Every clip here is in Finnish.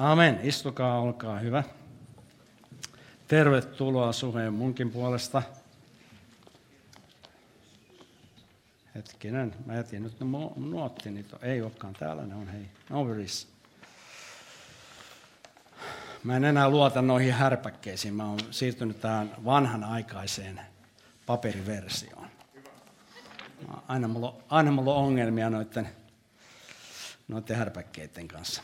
Amen. Istukaa, olkaa hyvä. Tervetuloa Suheen munkin puolesta. Hetkinen, mä jätin nyt ne nuottini. Ei olekaan täällä, ne on hei. Overis. Mä en enää luota noihin härpäkkeisiin. Mä oon siirtynyt tähän vanhan aikaiseen paperiversioon. Aina mulla, aina mulla on ongelmia noiden, noiden härpäkkeiden kanssa.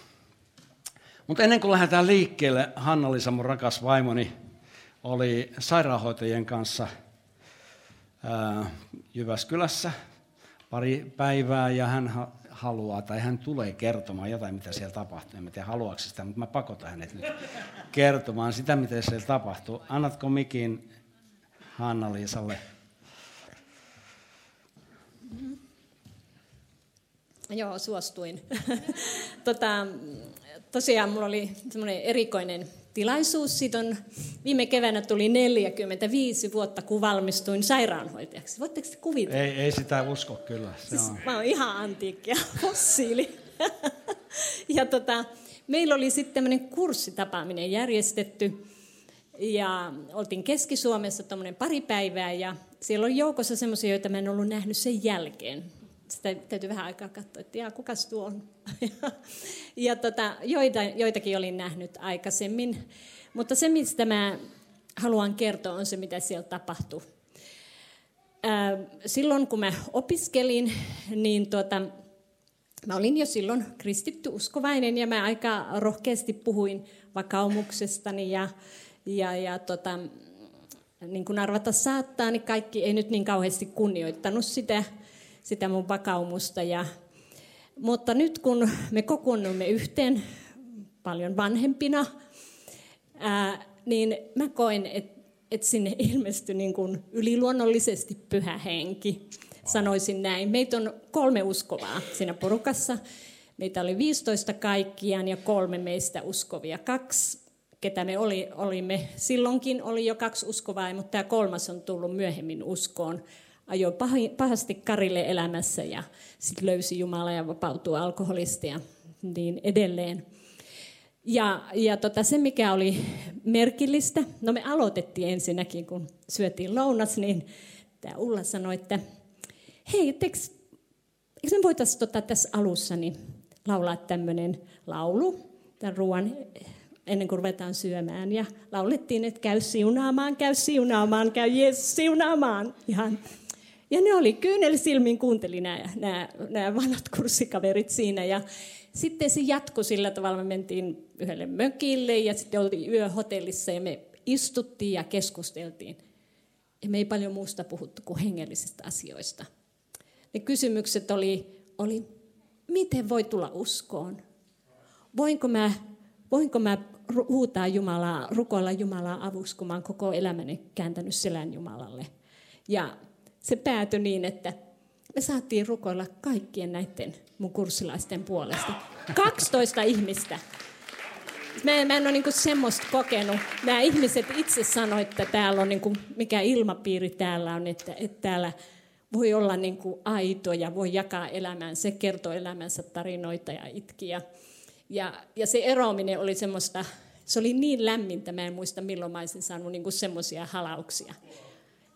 Mutta ennen kuin lähdetään liikkeelle, Hanna-Liisa, mun rakas vaimoni, oli sairaanhoitajien kanssa ää, Jyväskylässä pari päivää ja hän haluaa tai hän tulee kertomaan jotain, mitä siellä tapahtuu. En tiedä, haluaako sitä, mutta mä pakotan hänet nyt kertomaan sitä, mitä siellä tapahtuu. Annatko mikin Hanna-Liisalle? Joo, suostuin. tota, tosiaan minulla oli semmoinen erikoinen tilaisuus. Siitä on, viime keväänä tuli 45 vuotta, kun valmistuin sairaanhoitajaksi. Voitteko te kuvitella? Ei, ei sitä usko kyllä. Se siis, Mä oon ihan antiikki ja fossiili. ja tota, meillä oli sitten tämmöinen kurssitapaaminen järjestetty. Ja oltiin Keski-Suomessa pari päivää ja siellä oli joukossa semmoisia, joita mä en ollut nähnyt sen jälkeen sitä täytyy vähän aikaa katsoa, että jaa, kukas tuo on. ja tota, joita, joitakin olin nähnyt aikaisemmin. Mutta se, mistä mä haluan kertoa, on se, mitä siellä tapahtui. Ää, silloin, kun mä opiskelin, niin tota, mä olin jo silloin kristitty uskovainen ja mä aika rohkeasti puhuin vakaumuksestani ja, ja, ja tota, niin kuin arvata saattaa, niin kaikki ei nyt niin kauheasti kunnioittanut sitä sitä mun vakaumusta. Ja, mutta nyt kun me kokoonnumme yhteen paljon vanhempina, ää, niin mä koen, että et sinne ilmestyi niin kuin yliluonnollisesti pyhä henki. Sanoisin näin. Meitä on kolme uskovaa siinä porukassa. Meitä oli 15 kaikkiaan ja kolme meistä uskovia. Kaksi, ketä me oli, olimme silloinkin, oli jo kaksi uskovaa, mutta tämä kolmas on tullut myöhemmin uskoon ajoi pahasti karille elämässä ja sitten löysi Jumala ja vapautui alkoholista ja niin edelleen. Ja, ja tota, se, mikä oli merkillistä, no me aloitettiin ensinnäkin, kun syötiin lounas, niin tämä Ulla sanoi, että hei, eikö me voitaisiin tota, tässä alussa niin laulaa tämmöinen laulu tämän ruoan ennen kuin ruvetaan syömään. Ja laulettiin, että käy siunaamaan, käy siunaamaan, käy Jeesus siunaamaan. Ihan ja ne oli kyynelsilmin kuunteli nämä, nämä, nämä vanhat kurssikaverit siinä. Ja sitten se jatkui sillä tavalla, me mentiin yhdelle mökille ja sitten oltiin yöhotellissa ja me istuttiin ja keskusteltiin. Ja me ei paljon muusta puhuttu kuin hengellisistä asioista. Ne kysymykset oli, oli miten voi tulla uskoon? Voinko mä, voinko mä huutaa Jumalaa, rukoilla Jumalaa avuksi, kun mä oon koko elämäni kääntänyt selän Jumalalle? Ja se päätyi niin, että me saatiin rukoilla kaikkien näiden mun kurssilaisten puolesta. 12 ihmistä. Mä, mä en ole niinku semmoista kokenut. Nämä ihmiset itse sanoivat, että täällä on niinku, mikä ilmapiiri täällä on, että, että täällä voi olla niinku aito ja voi jakaa elämään. Se kertoo elämänsä tarinoita ja itki. Ja, ja, ja se eroaminen oli semmoista, se oli niin lämmintä, mä en muista milloin mä olisin saanut niinku semmoisia halauksia.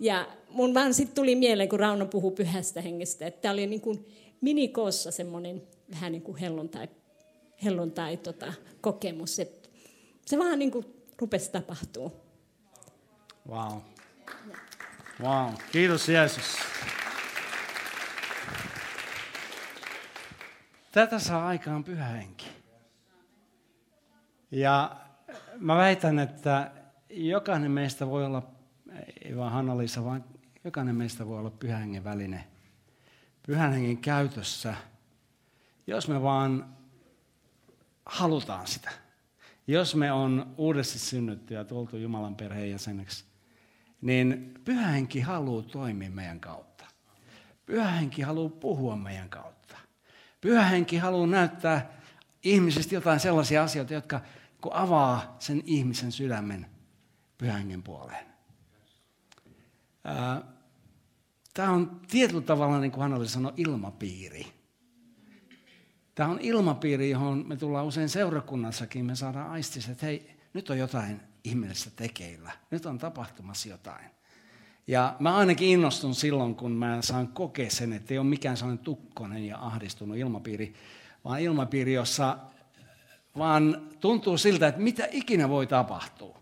Ja mun vaan sitten tuli mieleen, kun Rauno puhuu pyhästä hengestä, että tämä oli niin kuin minikoossa semmoinen vähän niin kuin helluntai, helluntai tota, kokemus. Että se vaan niin kuin rupesi tapahtuu. Wow. Wow. Kiitos Jeesus. Tätä saa aikaan pyhä henki. Ja mä väitän, että jokainen meistä voi olla ei vaan Hanna-Liisa, vaan jokainen meistä voi olla pyhän hengen väline. Pyhän hengen käytössä, jos me vaan halutaan sitä. jos me on uudesti synnytty ja tultu Jumalan perheenjäseneksi, niin pyhä henki haluaa toimia meidän kautta. Pyhä henki haluaa puhua meidän kautta. Pyhä henki haluaa näyttää ihmisistä jotain sellaisia asioita, jotka kun avaa sen ihmisen sydämen pyhän hengen puoleen. Tämä on tietyllä tavalla, niin kuin Hanna sanoi, ilmapiiri. Tämä on ilmapiiri, johon me tullaan usein seurakunnassakin, me saadaan aistis, että hei, nyt on jotain ihmeellistä tekeillä. Nyt on tapahtumassa jotain. Ja mä ainakin innostun silloin, kun mä saan kokea sen, että ei ole mikään sellainen tukkonen ja ahdistunut ilmapiiri, vaan ilmapiiri, jossa vaan tuntuu siltä, että mitä ikinä voi tapahtua.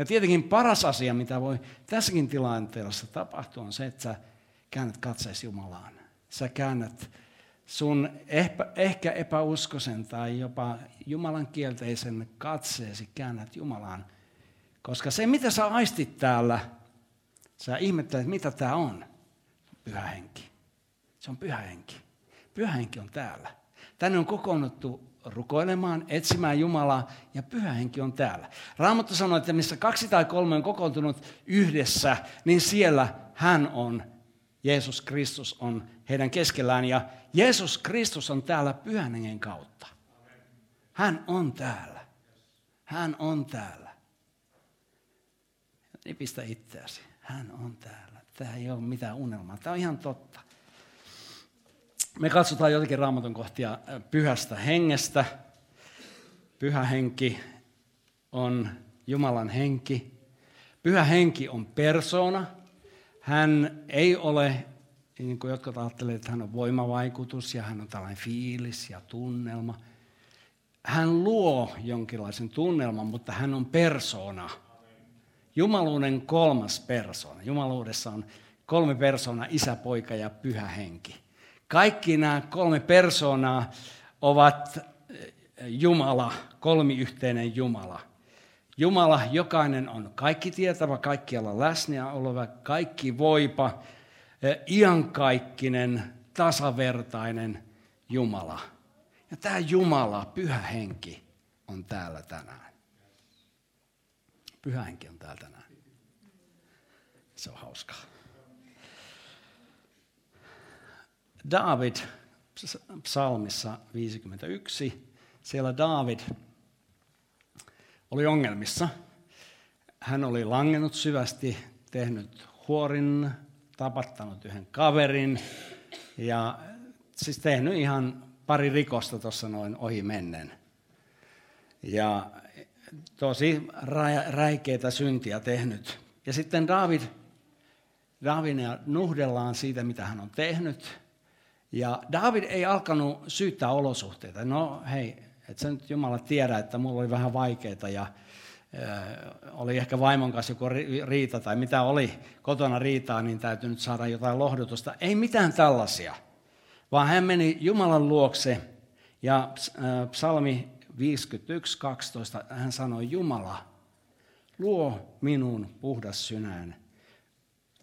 Ja tietenkin paras asia, mitä voi tässäkin tilanteessa tapahtua, on se, että sä käännät katseesi Jumalaan. Sä käännät sun ehkä epäuskoisen tai jopa Jumalan kielteisen katseesi käännät Jumalaan. Koska se, mitä sä aistit täällä, sä ihmettelet, mitä tämä on. Pyhä henki. Se on pyhä henki. Pyhä henki on täällä. Tänne on kokoonnuttu rukoilemaan, etsimään Jumalaa ja pyhä henki on täällä. Raamattu sanoo, että missä kaksi tai kolme on kokoontunut yhdessä, niin siellä hän on, Jeesus Kristus on heidän keskellään ja Jeesus Kristus on täällä pyhän hengen kautta. Hän on täällä. Hän on täällä. Nipistä itseäsi. Hän on täällä. Tämä ei ole mitään unelmaa. Tämä on ihan totta. Me katsotaan jotenkin raamatun kohtia pyhästä hengestä. Pyhä henki on Jumalan henki. Pyhä henki on persona. Hän ei ole, niin kuin jotkut ajattelevat, että hän on voimavaikutus ja hän on tällainen fiilis ja tunnelma. Hän luo jonkinlaisen tunnelman, mutta hän on persona. Jumaluuden kolmas persona. Jumaluudessa on kolme persona, isä, poika ja pyhä henki. Kaikki nämä kolme persoonaa ovat Jumala, kolmiyhteinen Jumala. Jumala, jokainen on kaikki tietävä, kaikkialla läsnä oleva, kaikki voipa, iankaikkinen, tasavertainen Jumala. Ja tämä Jumala, pyhä henki, on täällä tänään. Pyhä henki on täällä tänään. Se on hauskaa. David psalmissa 51, siellä David oli ongelmissa. Hän oli langennut syvästi, tehnyt huorin, tapattanut yhden kaverin ja siis tehnyt ihan pari rikosta tuossa noin ohi mennen. Ja tosi räikeitä syntiä tehnyt. Ja sitten David, Davidia nuhdellaan siitä, mitä hän on tehnyt. Ja David ei alkanut syyttää olosuhteita. No hei, et sä nyt Jumala tiedä, että mulla oli vähän vaikeaa ja oli ehkä vaimon kanssa joku riita tai mitä oli kotona riitaa, niin täytyy nyt saada jotain lohdutusta. Ei mitään tällaisia, vaan hän meni Jumalan luokse ja psalmi 51, 12, hän sanoi, Jumala, luo minun puhdas synään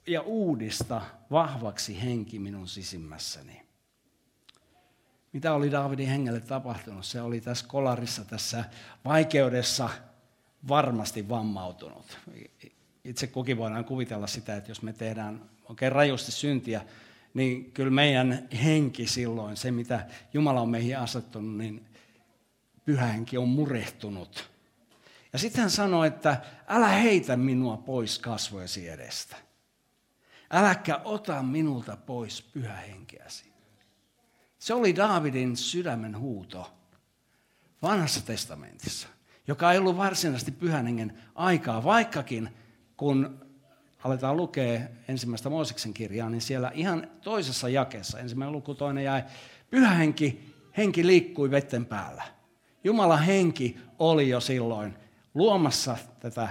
ja uudista vahvaksi henki minun sisimmässäni. Mitä oli Davidin hengelle tapahtunut? Se oli tässä kolarissa, tässä vaikeudessa varmasti vammautunut. Itse kukin voidaan kuvitella sitä, että jos me tehdään oikein rajusti syntiä, niin kyllä meidän henki silloin, se mitä Jumala on meihin asettunut, niin pyhä henki on murehtunut. Ja sitten hän sanoi, että älä heitä minua pois kasvojesi edestä. Äläkä ota minulta pois pyhä henkeäsi. Se oli Daavidin sydämen huuto vanhassa testamentissa, joka ei ollut varsinaisesti pyhän hengen aikaa, vaikkakin kun aletaan lukea ensimmäistä Mooseksen kirjaa, niin siellä ihan toisessa jakeessa, ensimmäinen luku, toinen jäi, pyhä henki, henki liikkui vetten päällä. Jumala henki oli jo silloin luomassa tätä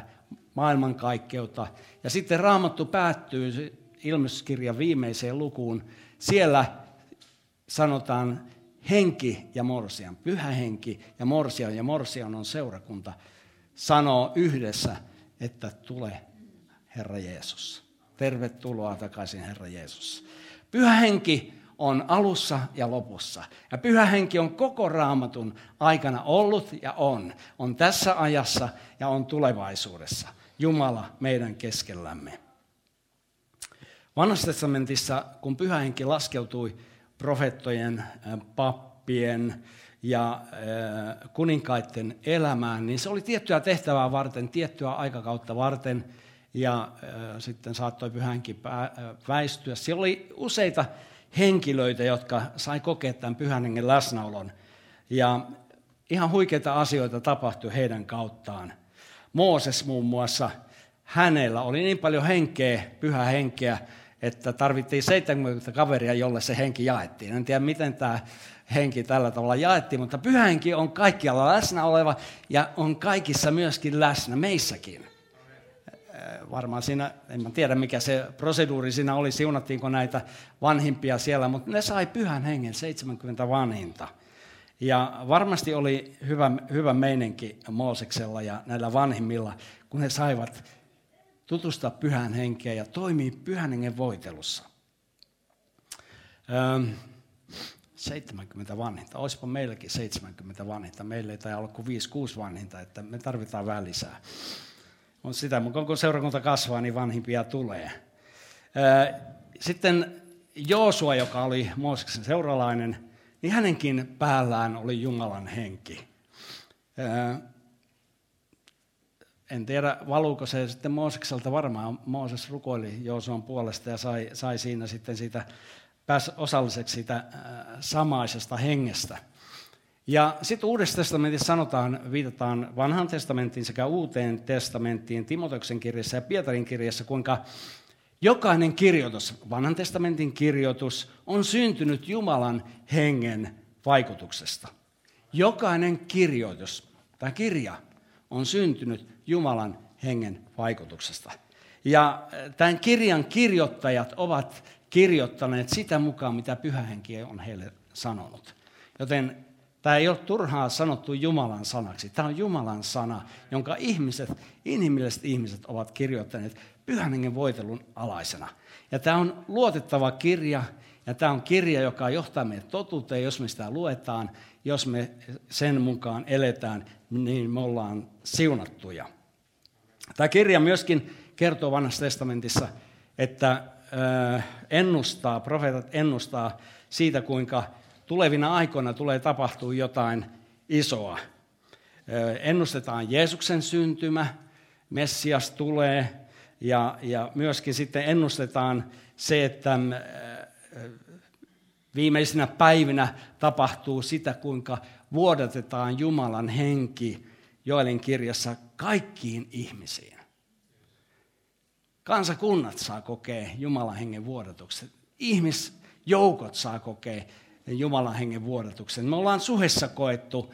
maailmankaikkeutta. Ja sitten Raamattu päättyy ilmestyskirjan viimeiseen lukuun. Siellä sanotaan henki ja morsian, pyhä henki ja morsian, ja morsian on seurakunta, sanoo yhdessä, että tule Herra Jeesus. Tervetuloa takaisin Herra Jeesus. Pyhä henki on alussa ja lopussa. Ja pyhä henki on koko raamatun aikana ollut ja on. On tässä ajassa ja on tulevaisuudessa. Jumala meidän keskellämme. Vanhassa testamentissa, kun pyhä henki laskeutui profettojen, pappien ja kuninkaiden elämään, niin se oli tiettyä tehtävää varten, tiettyä aikakautta varten, ja sitten saattoi pyhänkin väistyä. Siellä oli useita henkilöitä, jotka sai kokea tämän pyhän hengen läsnäolon. Ja ihan huikeita asioita tapahtui heidän kauttaan. Mooses muun muassa, hänellä oli niin paljon henkeä, pyhä henkeä, että tarvittiin 70 kaveria, jolle se henki jaettiin. En tiedä, miten tämä henki tällä tavalla jaettiin, mutta pyhä henki on kaikkialla läsnä oleva ja on kaikissa myöskin läsnä, meissäkin. Varmaan siinä, en mä tiedä mikä se proseduuri siinä oli, siunattiinko näitä vanhimpia siellä, mutta ne sai pyhän hengen, 70 vanhinta. Ja varmasti oli hyvä, hyvä meininki Mooseksella ja näillä vanhimmilla, kun he saivat tutustua pyhän henkeen ja toimii pyhän hengen voitelussa. Öm, 70 vanhinta. Olisipa meilläkin 70 vanhinta. Meillä ei tai olla kuin 5-6 vanhinta, että me tarvitaan vähän lisää. On sitä, mutta kun seurakunta kasvaa, niin vanhimpia tulee. Sitten Joosua, joka oli Mooseksen seuralainen, niin hänenkin päällään oli Jumalan henki en tiedä, valuuko se sitten Moosekselta varmaan. Mooses rukoili Joosuan puolesta ja sai, sai siinä sitten siitä, pääsi osalliseksi siitä äh, samaisesta hengestä. Ja sitten Uudessa testamentissa sanotaan, viitataan vanhan testamentin sekä uuteen testamenttiin, Timoteuksen kirjassa ja Pietarin kirjassa, kuinka jokainen kirjoitus, vanhan testamentin kirjoitus, on syntynyt Jumalan hengen vaikutuksesta. Jokainen kirjoitus tai kirja on syntynyt Jumalan hengen vaikutuksesta. Ja äh, tämän kirjan kirjoittajat ovat kirjoittaneet sitä mukaan, mitä pyhä henki on heille sanonut. Joten tämä ei ole turhaa sanottu Jumalan sanaksi. Tämä on Jumalan sana, jonka ihmiset, inhimilliset ihmiset ovat kirjoittaneet pyhän hengen voitelun alaisena. Ja tämä on luotettava kirja, ja tämä on kirja, joka johtaa meidät totuuteen, jos me sitä luetaan, jos me sen mukaan eletään, niin me ollaan siunattuja. Tämä kirja myöskin kertoo vanhassa testamentissa, että ennustaa, profeetat ennustaa siitä, kuinka tulevina aikoina tulee tapahtua jotain isoa. Ennustetaan Jeesuksen syntymä, Messias tulee ja, ja myöskin sitten ennustetaan se, että viimeisinä päivinä tapahtuu sitä, kuinka vuodatetaan Jumalan henki Joelin kirjassa kaikkiin ihmisiin. Kansakunnat saa kokea Jumalan hengen vuodatuksen. Ihmisjoukot saa kokea Jumalan hengen vuodatuksen. Me ollaan suhessa koettu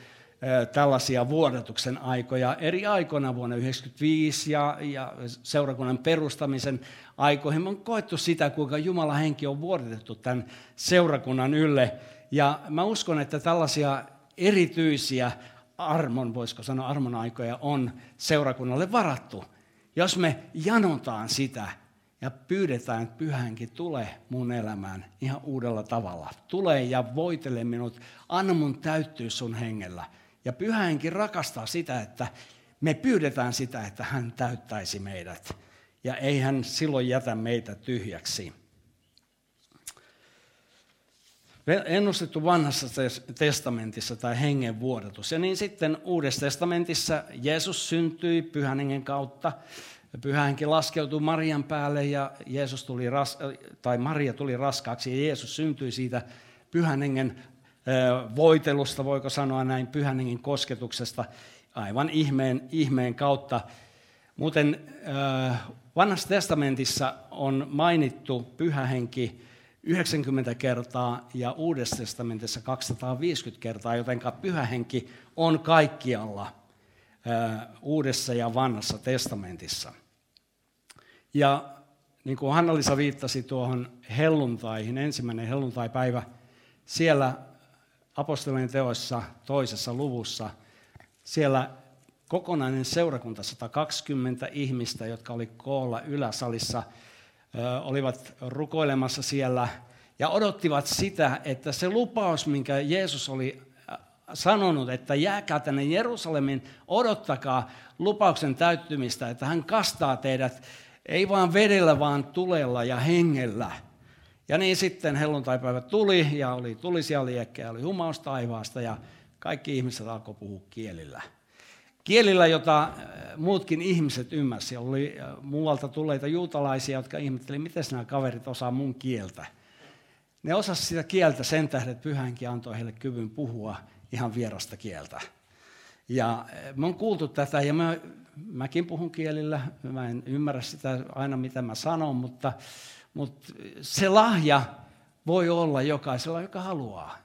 tällaisia vuodatuksen aikoja eri aikoina vuonna 1995 ja, ja seurakunnan perustamisen aikoihin. Me on koettu sitä, kuinka Jumalan henki on vuodatettu tämän seurakunnan ylle. Ja mä uskon, että tällaisia erityisiä armon, voisiko sanoa armon aikoja, on seurakunnalle varattu. Jos me janotaan sitä ja pyydetään, että pyhänkin tule mun elämään ihan uudella tavalla. Tule ja voitele minut, anna mun täyttyä sun hengellä. Ja pyhänkin rakastaa sitä, että me pyydetään sitä, että hän täyttäisi meidät. Ja ei hän silloin jätä meitä tyhjäksi ennustettu vanhassa testamentissa tai hengen vuodatus. Ja niin sitten uudessa testamentissa Jeesus syntyi pyhän hengen kautta. Pyhä henki laskeutui Marian päälle ja Jeesus tuli ras, tai Maria tuli raskaaksi ja Jeesus syntyi siitä pyhän hengen voitelusta, voiko sanoa näin, pyhän hengen kosketuksesta aivan ihmeen, ihmeen kautta. Muuten vanhassa testamentissa on mainittu pyhä henki 90 kertaa ja Uudessa testamentissa 250 kertaa, joten pyhä henki on kaikkialla Uudessa ja Vanhassa testamentissa. Ja niin kuin Hanna-Lisa viittasi tuohon helluntaihin, ensimmäinen helluntaipäivä, siellä apostolien teoissa toisessa luvussa, siellä kokonainen seurakunta, 120 ihmistä, jotka oli koolla yläsalissa – olivat rukoilemassa siellä ja odottivat sitä, että se lupaus, minkä Jeesus oli sanonut, että jääkää tänne Jerusalemin, odottakaa lupauksen täyttymistä, että hän kastaa teidät ei vaan vedellä, vaan tulella ja hengellä. Ja niin sitten helluntaipäivä tuli ja oli tulisia liekkejä, oli humaus taivaasta ja kaikki ihmiset alkoi puhua kielillä. Kielillä, jota äh, muutkin ihmiset ymmärsivät. Oli äh, muualta tulleita juutalaisia, jotka ihmettelivät, miten nämä kaverit osaa mun kieltä. Ne osasivat sitä kieltä sen tähden, että pyhänkin antoi heille kyvyn puhua ihan vierasta kieltä. Ja äh, me on kuultu tätä ja mä, mäkin puhun kielillä. Mä en ymmärrä sitä aina, mitä mä sanon, mutta, mutta se lahja voi olla jokaisella, joka haluaa.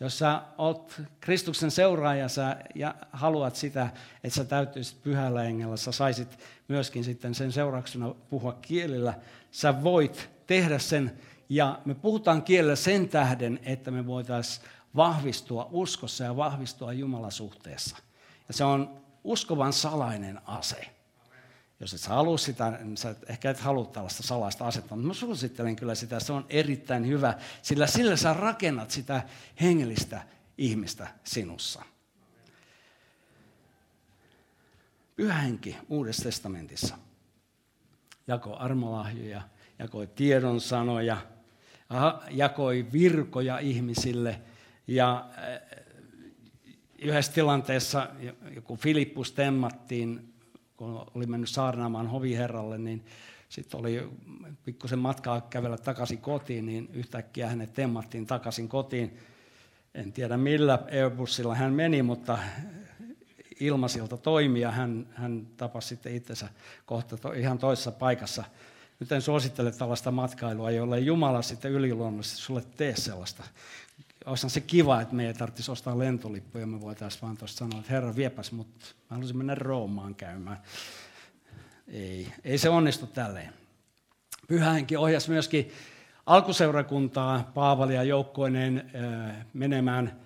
Jos sä oot Kristuksen seuraaja sä, ja haluat sitä, että sä täyttyisit pyhällä hengellä, sä saisit myöskin sitten sen seurauksena puhua kielillä, sä voit tehdä sen. Ja me puhutaan kielellä sen tähden, että me voitaisiin vahvistua uskossa ja vahvistua Jumalan suhteessa. Ja se on uskovan salainen ase. Jos et sä halua sitä, niin sä ehkä et halua tällaista salaista asetta, mutta mä suosittelen kyllä sitä, se on erittäin hyvä, sillä sillä sä rakennat sitä hengellistä ihmistä sinussa. Pyhä henki Uudessa testamentissa jakoi armolahjoja, jakoi tiedon sanoja, jakoi virkoja ihmisille ja yhdessä tilanteessa, kun Filippus temmattiin kun oli mennyt saarnaamaan hoviherralle, niin sitten oli pikkusen matkaa kävellä takaisin kotiin, niin yhtäkkiä hänet temmattiin takaisin kotiin. En tiedä millä Airbusilla hän meni, mutta ilmasilta toimia. Hän, hän tapasi sitten itsensä kohta to, ihan toisessa paikassa. Nyt en suosittele tällaista matkailua, jolle Jumala sitten yliluonnollisesti sulle tee sellaista olisihan se kiva, että me ei tarvitsisi ostaa lentolippuja, me voitaisiin vaan tuosta sanoa, että herra viepäs, mutta mä haluaisin mennä Roomaan käymään. Ei, ei se onnistu tälleen. Pyhähenki ohjasi myöskin alkuseurakuntaa Paavalia joukkoineen menemään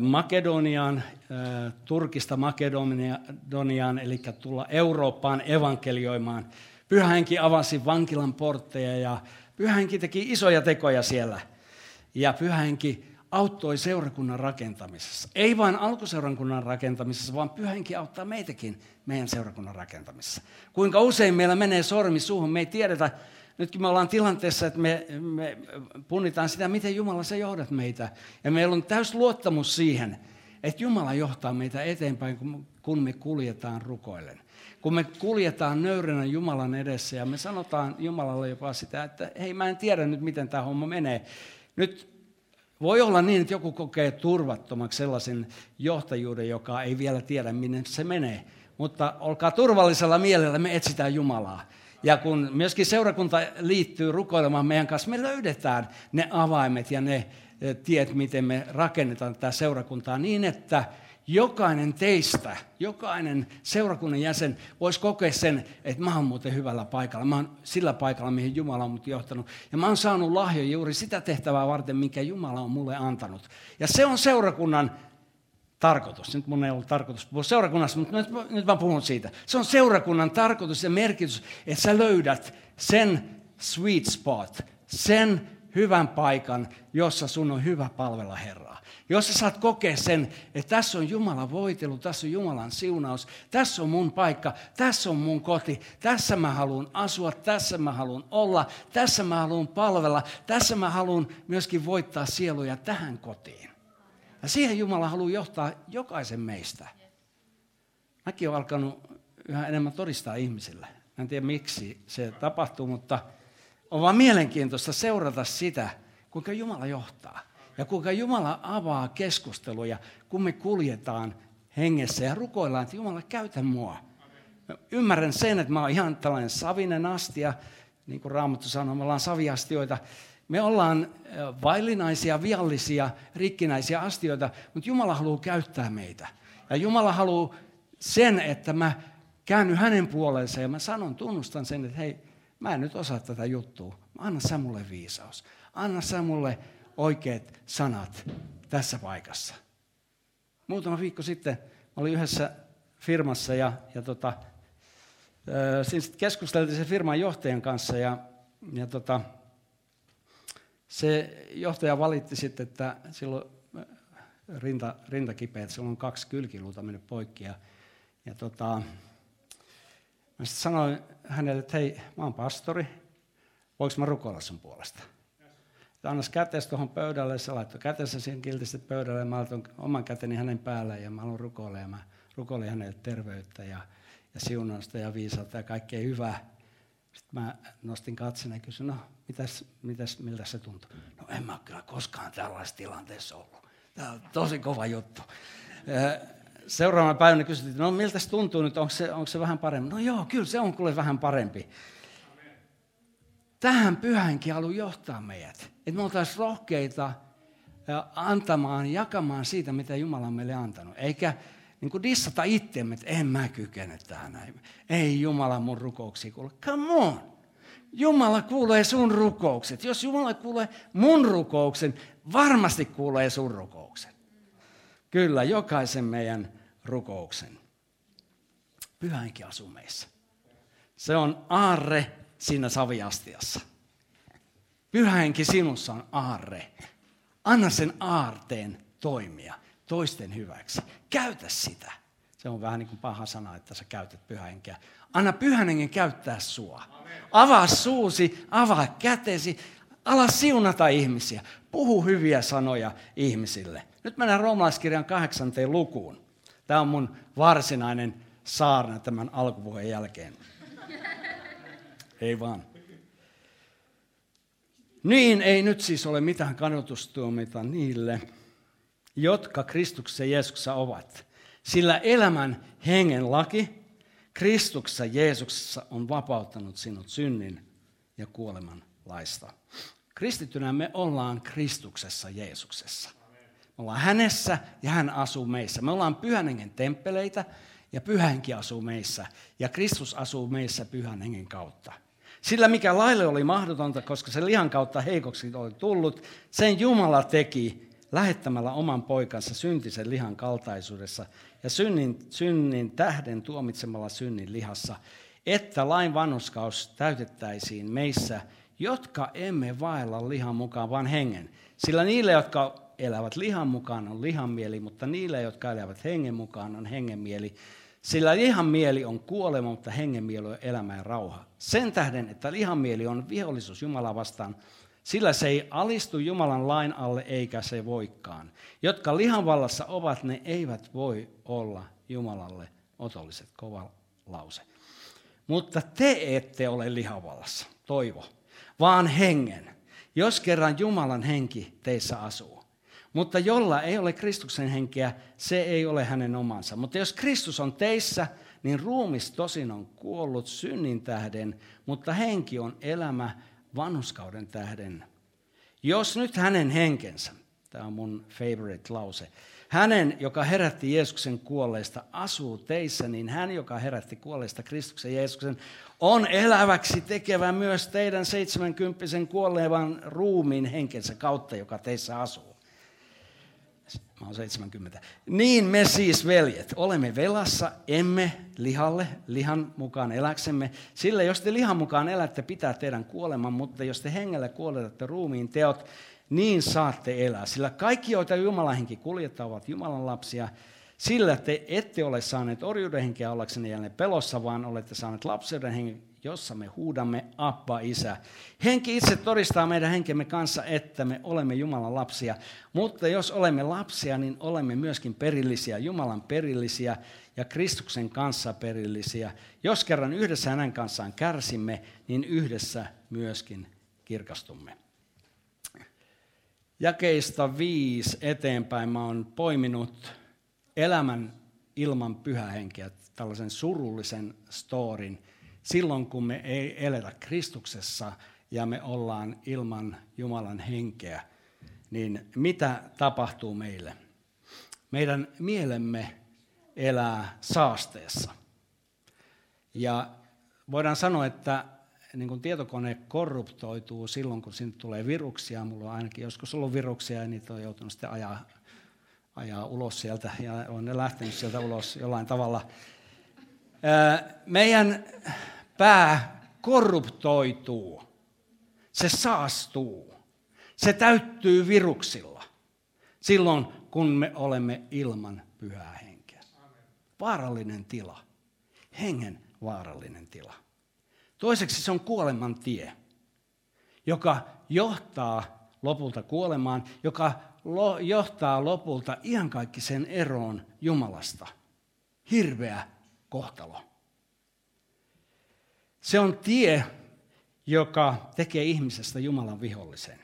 Makedoniaan, Turkista Makedoniaan, eli tulla Eurooppaan evankelioimaan. Pyhähenki avasi vankilan portteja ja Pyhähenki teki isoja tekoja siellä. Ja Pyhähenki auttoi seurakunnan rakentamisessa. Ei vain alkuseurakunnan rakentamisessa, vaan pyhänkin auttaa meitäkin meidän seurakunnan rakentamisessa. Kuinka usein meillä menee sormi suuhun, me ei tiedetä, nytkin me ollaan tilanteessa, että me, me punnitaan sitä, miten Jumala sä johdat meitä. Ja meillä on täys luottamus siihen, että Jumala johtaa meitä eteenpäin, kun me kuljetaan rukoillen. Kun me kuljetaan nöyränä Jumalan edessä ja me sanotaan Jumalalle jopa sitä, että hei mä en tiedä nyt miten tämä homma menee. Nyt voi olla niin, että joku kokee turvattomaksi sellaisen johtajuuden, joka ei vielä tiedä, minne se menee. Mutta olkaa turvallisella mielellä, me etsitään Jumalaa. Ja kun myöskin seurakunta liittyy rukoilemaan meidän kanssa, me löydetään ne avaimet ja ne eh, tiet, miten me rakennetaan tätä seurakuntaa niin, että jokainen teistä, jokainen seurakunnan jäsen voisi kokea sen, että mä oon muuten hyvällä paikalla. Mä oon sillä paikalla, mihin Jumala on mut johtanut. Ja mä oon saanut lahjoja juuri sitä tehtävää varten, mikä Jumala on mulle antanut. Ja se on seurakunnan tarkoitus. Nyt mun ei ollut tarkoitus puhua seurakunnassa, mutta nyt, nyt mä puhun siitä. Se on seurakunnan tarkoitus ja merkitys, että sä löydät sen sweet spot, sen hyvän paikan, jossa sun on hyvä palvella Herraa. Jos sä saat kokea sen, että tässä on Jumalan voitelu, tässä on Jumalan siunaus, tässä on mun paikka, tässä on mun koti, tässä mä haluan asua, tässä mä haluan olla, tässä mä haluan palvella, tässä mä haluan myöskin voittaa sieluja tähän kotiin. Ja siihen Jumala haluaa johtaa jokaisen meistä. Mäkin olen alkanut yhä enemmän todistaa ihmisille. En tiedä miksi se tapahtuu, mutta on vaan mielenkiintoista seurata sitä, kuinka Jumala johtaa. Ja kuinka Jumala avaa keskusteluja, kun me kuljetaan hengessä ja rukoillaan, että Jumala käytä mua. Mä ymmärrän sen, että mä oon ihan tällainen savinen astia, niin kuin Raamattu sanoo, me ollaan saviastioita. Me ollaan vaillinaisia, viallisia, rikkinäisiä astioita, mutta Jumala haluaa käyttää meitä. Ja Jumala haluaa sen, että mä käännyn hänen puoleensa ja mä sanon, tunnustan sen, että hei, mä en nyt osaa tätä juttua. Anna sä mulle viisaus. Anna sä mulle oikeat sanat tässä paikassa. Muutama viikko sitten olin yhdessä firmassa ja, ja tota, siinä keskusteltiin sen firman johtajan kanssa ja, ja tota, se johtaja valitti sitten, että silloin rinta, rinta kipeä, että silloin on kaksi kylkiluuta mennyt poikki. Ja, ja tota, mä sitten sanoin hänelle, että hei, mä oon pastori, voiko mä rukoilla sun puolesta? Annas käteesi tuohon pöydälle, se laittoi kätensä siihen kiltisti pöydälle, mä laitoin oman käteni hänen päälle, ja mä haluan rukoilla, ja mä rukoilin hänelle terveyttä ja, ja siunausta ja viisautta ja kaikkea hyvää. Sitten mä nostin katsen ja kysyin, no mitäs, mitäs, miltä se tuntuu? No en mä kyllä koskaan tällaisessa tilanteessa ollut. Tämä on tosi kova juttu. Seuraavana päivänä kysyttiin, no miltä se tuntuu nyt, onko se, onko se vähän parempi? No joo, kyllä se on kuule vähän parempi. Tähän pyhänkin haluan johtaa meidät. Että me oltaisiin rohkeita antamaan, jakamaan siitä, mitä Jumala on meille antanut. Eikä niin kuin dissata itseämme, että en mä kykene tähän näin. Ei Jumala mun rukouksia kuule. Come on. Jumala kuulee sun rukoukset. Jos Jumala kuulee mun rukouksen, varmasti kuulee sun rukouksen. Kyllä, jokaisen meidän rukouksen. Pyhänkin asuu meissä. Se on aarre siinä saviastiassa. Pyhänkin sinussa on aarre. Anna sen aarteen toimia toisten hyväksi. Käytä sitä. Se on vähän niin kuin paha sana, että sä käytät pyhänkeä. Anna pyhän käyttää sua. Avaa suusi, avaa kätesi, ala siunata ihmisiä. Puhu hyviä sanoja ihmisille. Nyt mennään roomalaiskirjan kahdeksanteen lukuun. Tämä on mun varsinainen saarna tämän alkupuheen jälkeen. Ei vaan. Niin ei nyt siis ole mitään kannatustuomita niille, jotka Kristuksessa Jeesuksessa ovat. Sillä elämän hengen laki Kristuksessa Jeesuksessa on vapauttanut sinut synnin ja kuoleman laista. Kristittynä me ollaan Kristuksessa Jeesuksessa. Me ollaan hänessä ja hän asuu meissä. Me ollaan pyhän hengen temppeleitä ja pyhänkin asuu meissä. Ja Kristus asuu meissä pyhän hengen kautta. Sillä mikä laille oli mahdotonta, koska se lihan kautta heikoksi oli tullut, sen Jumala teki lähettämällä oman poikansa syntisen lihan kaltaisuudessa ja synnin, synnin tähden tuomitsemalla synnin lihassa, että lain vannuskaus täytettäisiin meissä, jotka emme vaella lihan mukaan, vaan hengen. Sillä niille, jotka elävät lihan mukaan, on lihan mieli, mutta niille, jotka elävät hengen mukaan, on hengen mieli. Sillä lihan mieli on kuolema, mutta hengen mieli on elämä ja rauha. Sen tähden, että lihan mieli on vihollisuus Jumalaa vastaan, sillä se ei alistu Jumalan lain alle eikä se voikaan. Jotka lihan vallassa ovat, ne eivät voi olla Jumalalle otolliset. Kova lause. Mutta te ette ole lihavallassa, toivo, vaan hengen, jos kerran Jumalan henki teissä asuu. Mutta jolla ei ole Kristuksen henkeä, se ei ole hänen omansa. Mutta jos Kristus on teissä, niin ruumis tosin on kuollut synnin tähden, mutta henki on elämä vanhuskauden tähden. Jos nyt hänen henkensä, tämä on mun favorite lause, hänen, joka herätti Jeesuksen kuolleista, asuu teissä, niin hän, joka herätti kuolleista Kristuksen Jeesuksen, on eläväksi tekevä myös teidän 70 kuolleevan ruumiin henkensä kautta, joka teissä asuu. Mä oon 70. Niin me siis, veljet, olemme velassa, emme lihalle, lihan mukaan eläksemme. Sillä jos te lihan mukaan elätte, pitää teidän kuoleman, mutta jos te hengellä kuoletatte ruumiin teot, niin saatte elää. Sillä kaikki, joita Jumalan henki kuljettaa, ovat Jumalan lapsia. Sillä te ette ole saaneet orjuuden henkeä ollaksenne jälleen pelossa, vaan olette saaneet lapseuden hengen jossa me huudamme Abba, Isä. Henki itse todistaa meidän henkemme kanssa, että me olemme Jumalan lapsia. Mutta jos olemme lapsia, niin olemme myöskin perillisiä, Jumalan perillisiä ja Kristuksen kanssa perillisiä. Jos kerran yhdessä hänen kanssaan kärsimme, niin yhdessä myöskin kirkastumme. Jakeista viisi eteenpäin mä oon poiminut elämän ilman pyhähenkeä, tällaisen surullisen storin – silloin, kun me ei eletä Kristuksessa ja me ollaan ilman Jumalan henkeä, niin mitä tapahtuu meille? Meidän mielemme elää saasteessa. Ja voidaan sanoa, että niin kun tietokone korruptoituu silloin, kun sinne tulee viruksia. Mulla on ainakin joskus ollut viruksia ja niitä on joutunut sitten ajaa, ajaa ulos sieltä ja on ne lähtenyt sieltä ulos jollain tavalla. Meidän pää korruptoituu, se saastuu. Se täyttyy viruksilla silloin, kun me olemme ilman pyhää henkeä. Vaarallinen tila. Hengen vaarallinen tila. Toiseksi se on kuoleman tie, joka johtaa lopulta kuolemaan, joka johtaa lopulta iankaikkisen eroon Jumalasta. Hirveä kohtalo. Se on tie, joka tekee ihmisestä Jumalan vihollisen.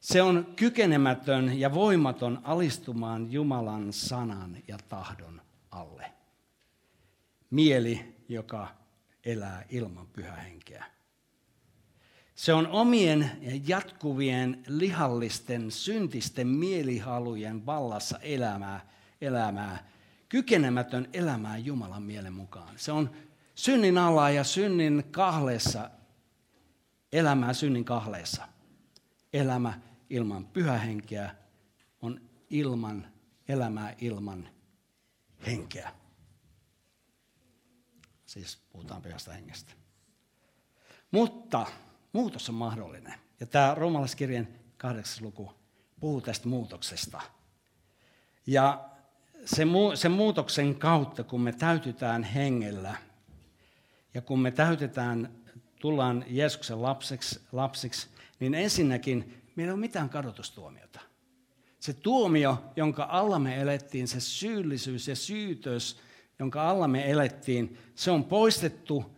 Se on kykenemätön ja voimaton alistumaan Jumalan sanan ja tahdon alle. Mieli, joka elää ilman pyhähenkeä. Se on omien ja jatkuvien lihallisten syntisten mielihalujen vallassa elämää, elämää, kykenemätön elämää Jumalan mielen mukaan. Se on synnin alla ja synnin kahleessa, elämää synnin kahleessa. Elämä ilman pyhähenkeä on ilman, elämää ilman henkeä. Siis puhutaan pyhästä hengestä. Mutta muutos on mahdollinen. Ja tämä roomalaiskirjan kahdeksas luku puhuu tästä muutoksesta. Ja se, sen muutoksen kautta, kun me täytytään hengellä ja kun me täytetään, tullaan Jeesuksen lapsiksi, lapsiksi niin ensinnäkin meillä ei ole mitään kadotustuomiota. Se tuomio, jonka alla me elettiin, se syyllisyys ja syytös, jonka alla me elettiin, se on poistettu.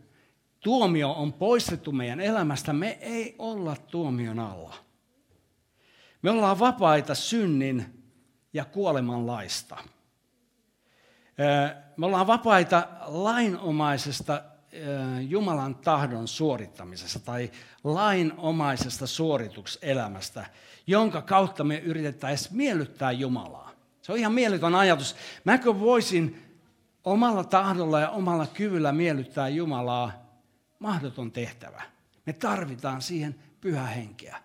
Tuomio on poistettu meidän elämästä. Me ei olla tuomion alla. Me ollaan vapaita synnin ja kuoleman laista. Me ollaan vapaita lainomaisesta Jumalan tahdon suorittamisesta tai lainomaisesta suoritukselämästä, jonka kautta me yritetään miellyttää Jumalaa. Se on ihan mieletön ajatus. Mäkö voisin omalla tahdolla ja omalla kyvyllä miellyttää Jumalaa? Mahdoton tehtävä. Me tarvitaan siihen pyhä henkeä.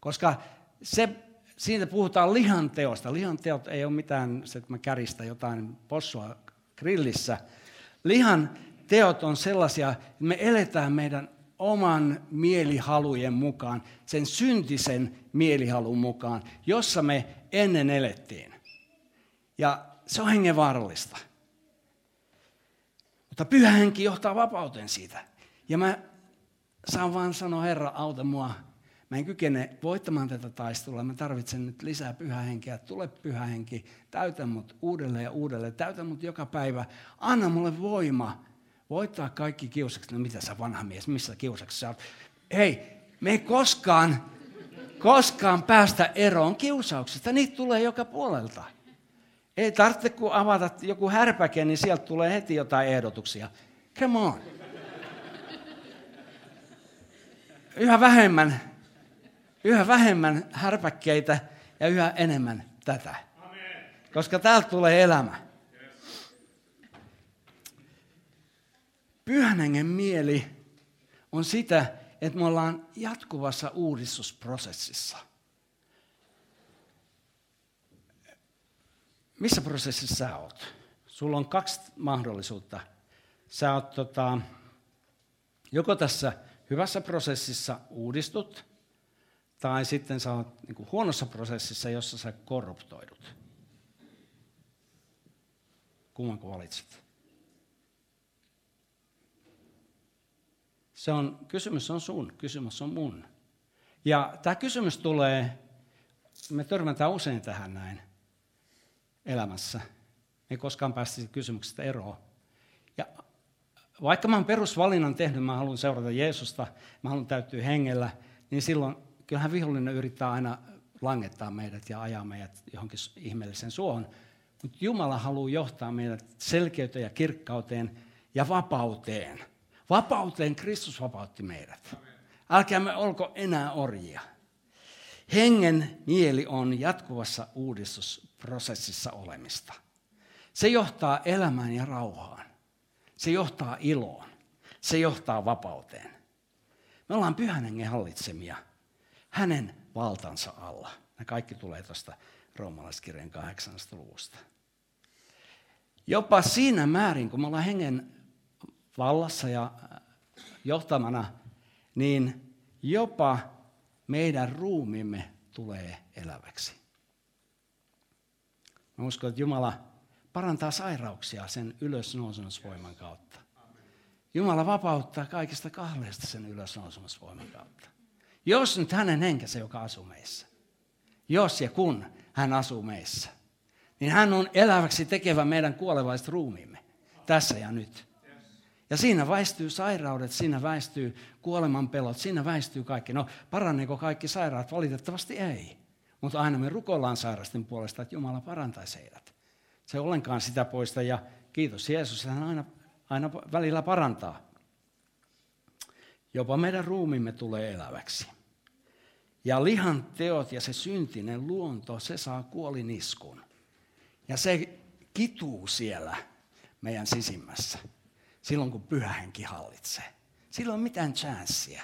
Koska se, siitä puhutaan lihanteosta. Lihanteot ei ole mitään, se, että mä käristä jotain possua grillissä. Lihan teot on sellaisia, että me eletään meidän oman mielihalujen mukaan, sen syntisen mielihalun mukaan, jossa me ennen elettiin. Ja se on hengenvaarallista. Mutta pyhä henki johtaa vapauteen siitä. Ja mä saan vaan sanoa, Herra, auta mua. Mä en kykene voittamaan tätä taistelua. Mä tarvitsen nyt lisää pyhä henkeä. Tule pyhä henki. Täytä mut uudelleen ja uudelleen. Täytä mut joka päivä. Anna mulle voima voittaa kaikki kiusakset. No mitä sä vanha mies, missä kiusaksi sä oot? Hei, me ei koskaan, koskaan päästä eroon kiusauksista. Niitä tulee joka puolelta. Ei tarvitse, kun avata joku härpäke, niin sieltä tulee heti jotain ehdotuksia. Come on. Yhä vähemmän, yhä vähemmän härpäkkeitä ja yhä enemmän tätä. Koska täältä tulee elämä. Pyhän hengen mieli on sitä, että me ollaan jatkuvassa uudistusprosessissa. Missä prosessissa sä oot? Sulla on kaksi mahdollisuutta. Sä oot tota, joko tässä hyvässä prosessissa uudistut, tai sitten sä oot niin kuin huonossa prosessissa, jossa sä korruptoidut. Kumman valitset? Se on, kysymys on sun, kysymys on mun. Ja tämä kysymys tulee, me törmätään usein tähän näin elämässä. Me ei koskaan päästä kysymyksestä eroon. Ja vaikka mä oon perusvalinnan tehnyt, mä haluan seurata Jeesusta, mä haluan täyttyä hengellä, niin silloin kyllähän vihollinen yrittää aina langettaa meidät ja ajaa meidät johonkin ihmeelliseen suohon. Mutta Jumala haluaa johtaa meidät selkeyteen ja kirkkauteen ja vapauteen. Vapauteen Kristus vapautti meidät. Älkäämme olko enää orjia. Hengen mieli on jatkuvassa uudistusprosessissa olemista. Se johtaa elämään ja rauhaan. Se johtaa iloon. Se johtaa vapauteen. Me ollaan pyhän hengen hallitsemia hänen valtansa alla. Ne kaikki tulee tuosta roomalaiskirjan 8. luvusta. Jopa siinä määrin, kun me ollaan hengen vallassa ja johtamana, niin jopa meidän ruumimme tulee eläväksi. Mä uskon, että Jumala parantaa sairauksia sen ylösnousemusvoiman kautta. Jumala vapauttaa kaikista kahleista sen ylösnousemusvoiman kautta. Jos nyt hänen henkensä, joka asuu meissä, jos ja kun hän asuu meissä, niin hän on eläväksi tekevä meidän kuolevaiset ruumiimme tässä ja nyt. Ja siinä väistyy sairaudet, siinä väistyy kuoleman pelot, siinä väistyy kaikki. No paranneeko kaikki sairaat? Valitettavasti ei. Mutta aina me rukoillaan sairasten puolesta, että Jumala parantaisi heidät. Se ollenkaan sitä poista ja kiitos Jeesus, hän aina, aina välillä parantaa. Jopa meidän ruumimme tulee eläväksi. Ja lihan teot ja se syntinen luonto, se saa kuoliniskun. Ja se kituu siellä meidän sisimmässä, silloin kun pyhä henki hallitsee. Silloin mitään chanssiä.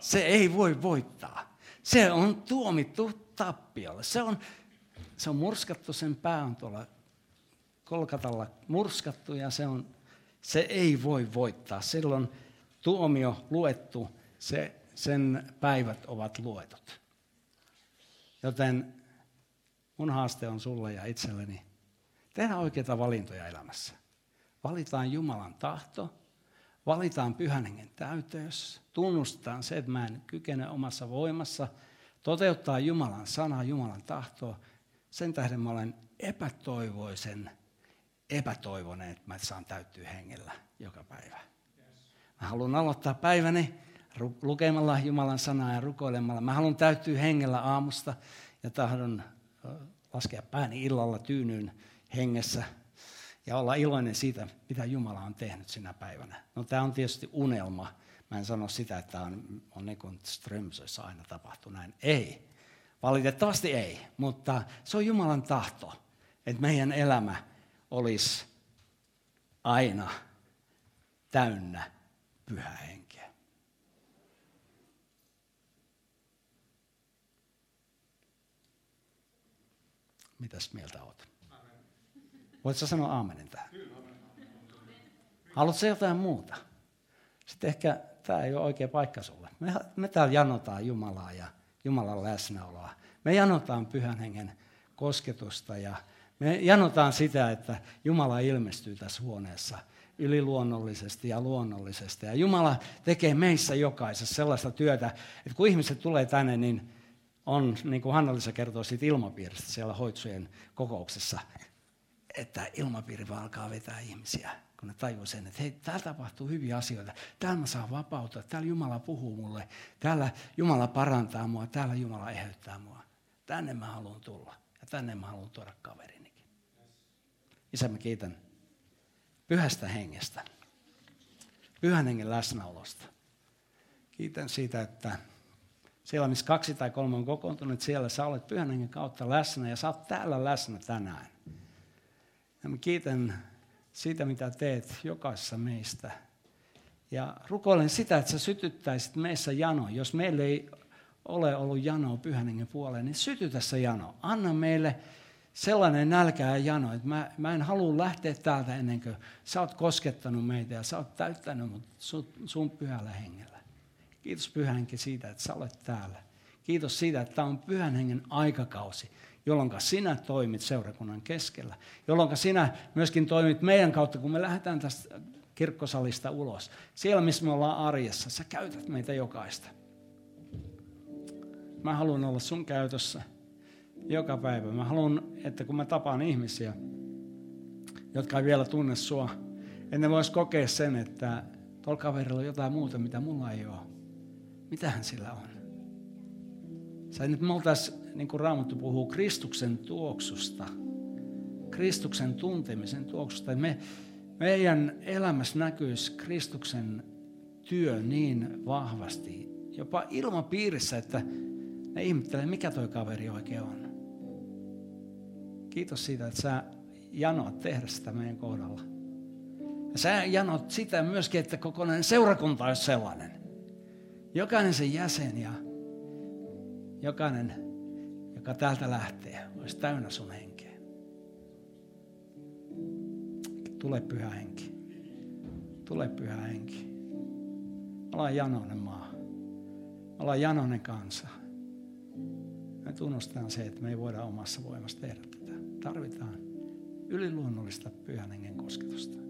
Se ei voi voittaa. Se on tuomittu tappiolle. Se on, se on murskattu, sen pää on tuolla Kolkatalla murskattu ja se, on, se ei voi voittaa. Silloin tuomio luettu, se, sen päivät ovat luetut. Joten mun haaste on sulle ja itselleni tehdä oikeita valintoja elämässä. Valitaan Jumalan tahto, valitaan pyhän hengen täyteys, tunnustetaan se, että mä en kykene omassa voimassa, toteuttaa Jumalan sanaa, Jumalan tahtoa. Sen tähden mä olen epätoivoisen, epätoivoinen, että mä saan täyttyä hengellä joka päivä. Mä haluan aloittaa päiväni lukemalla Jumalan sanaa ja rukoilemalla. Mä haluan täyttyä hengellä aamusta ja tahdon laskea pääni illalla tyynyyn hengessä ja olla iloinen siitä, mitä Jumala on tehnyt sinä päivänä. No tämä on tietysti unelma. Mä en sano sitä, että on, on niin kuin Strömsössä aina tapahtuu näin. Ei. Valitettavasti ei, mutta se on Jumalan tahto, että meidän elämä olisi aina täynnä pyhää henkeä. Mitäs mieltä olet? Voitko sanoa aamenin tähän? Haluatko jotain muuta? Sitten ehkä tämä ei ole oikea paikka sulle. Me, me täällä janotaan Jumalaa ja Jumalan läsnäoloa. Me janotaan pyhän hengen kosketusta ja me janotaan sitä, että Jumala ilmestyy tässä huoneessa yliluonnollisesti ja luonnollisesti. Ja Jumala tekee meissä jokaisessa sellaista työtä, että kun ihmiset tulee tänne, niin on, niin kuin Hanna-Lisa kertoo siitä ilmapiiristä siellä hoitsujen kokouksessa, että ilmapiiri vaan alkaa vetää ihmisiä, kun ne tajuu sen, että hei, täällä tapahtuu hyviä asioita. Täällä mä saan vapautta, täällä Jumala puhuu mulle, täällä Jumala parantaa mua, täällä Jumala eheyttää mua. Tänne mä haluan tulla ja tänne mä haluan tuoda kaverinikin. Isä, mä kiitän pyhästä hengestä, pyhän hengen läsnäolosta. Kiitän siitä, että siellä missä kaksi tai kolme on kokoontunut, siellä sä olet pyhän hengen kautta läsnä ja sä oot täällä läsnä tänään. Ja mä kiitän siitä, mitä teet jokaisessa meistä. Ja rukoilen sitä, että sä sytyttäisit meissä jano. Jos meillä ei ole ollut janoa pyhän hengen puoleen, niin sytytä se jano. Anna meille sellainen nälkä ja jano, että mä, mä en halua lähteä täältä ennen kuin sä oot koskettanut meitä ja sä oot täyttänyt mut sun, sun pyhällä hengellä. Kiitos pyhän siitä, että sä olet täällä. Kiitos siitä, että tämä on pyhän hengen aikakausi jolloin sinä toimit seurakunnan keskellä, jolloin sinä myöskin toimit meidän kautta, kun me lähdetään tästä kirkkosalista ulos. Siellä, missä me ollaan arjessa, sä käytät meitä jokaista. Mä haluan olla sun käytössä joka päivä. Mä haluan, että kun mä tapaan ihmisiä, jotka ei vielä tunne sua, että ne vois kokea sen, että tuolla kaverilla on jotain muuta, mitä mulla ei ole. Mitähän sillä on? Sä nyt me oltaisiin niin kuin Raamattu puhuu, Kristuksen tuoksusta, Kristuksen tuntemisen tuoksusta. Me, meidän elämässä näkyisi Kristuksen työ niin vahvasti, jopa ilmapiirissä, että ne ihmettelee, mikä toi kaveri oikein on. Kiitos siitä, että sä janoat tehdä sitä meidän kohdalla. Ja sä janot sitä myöskin, että kokonainen seurakunta olisi sellainen. Jokainen sen jäsen ja jokainen joka täältä lähtee, olisi täynnä sun henkeä. Tule pyhä henki. Tule pyhä henki. Ollaan janoinen maa. Ollaan janoinen kansa. Me tunnustetaan se, että me ei voida omassa voimassa tehdä tätä. Tarvitaan yliluonnollista pyhän hengen kosketusta.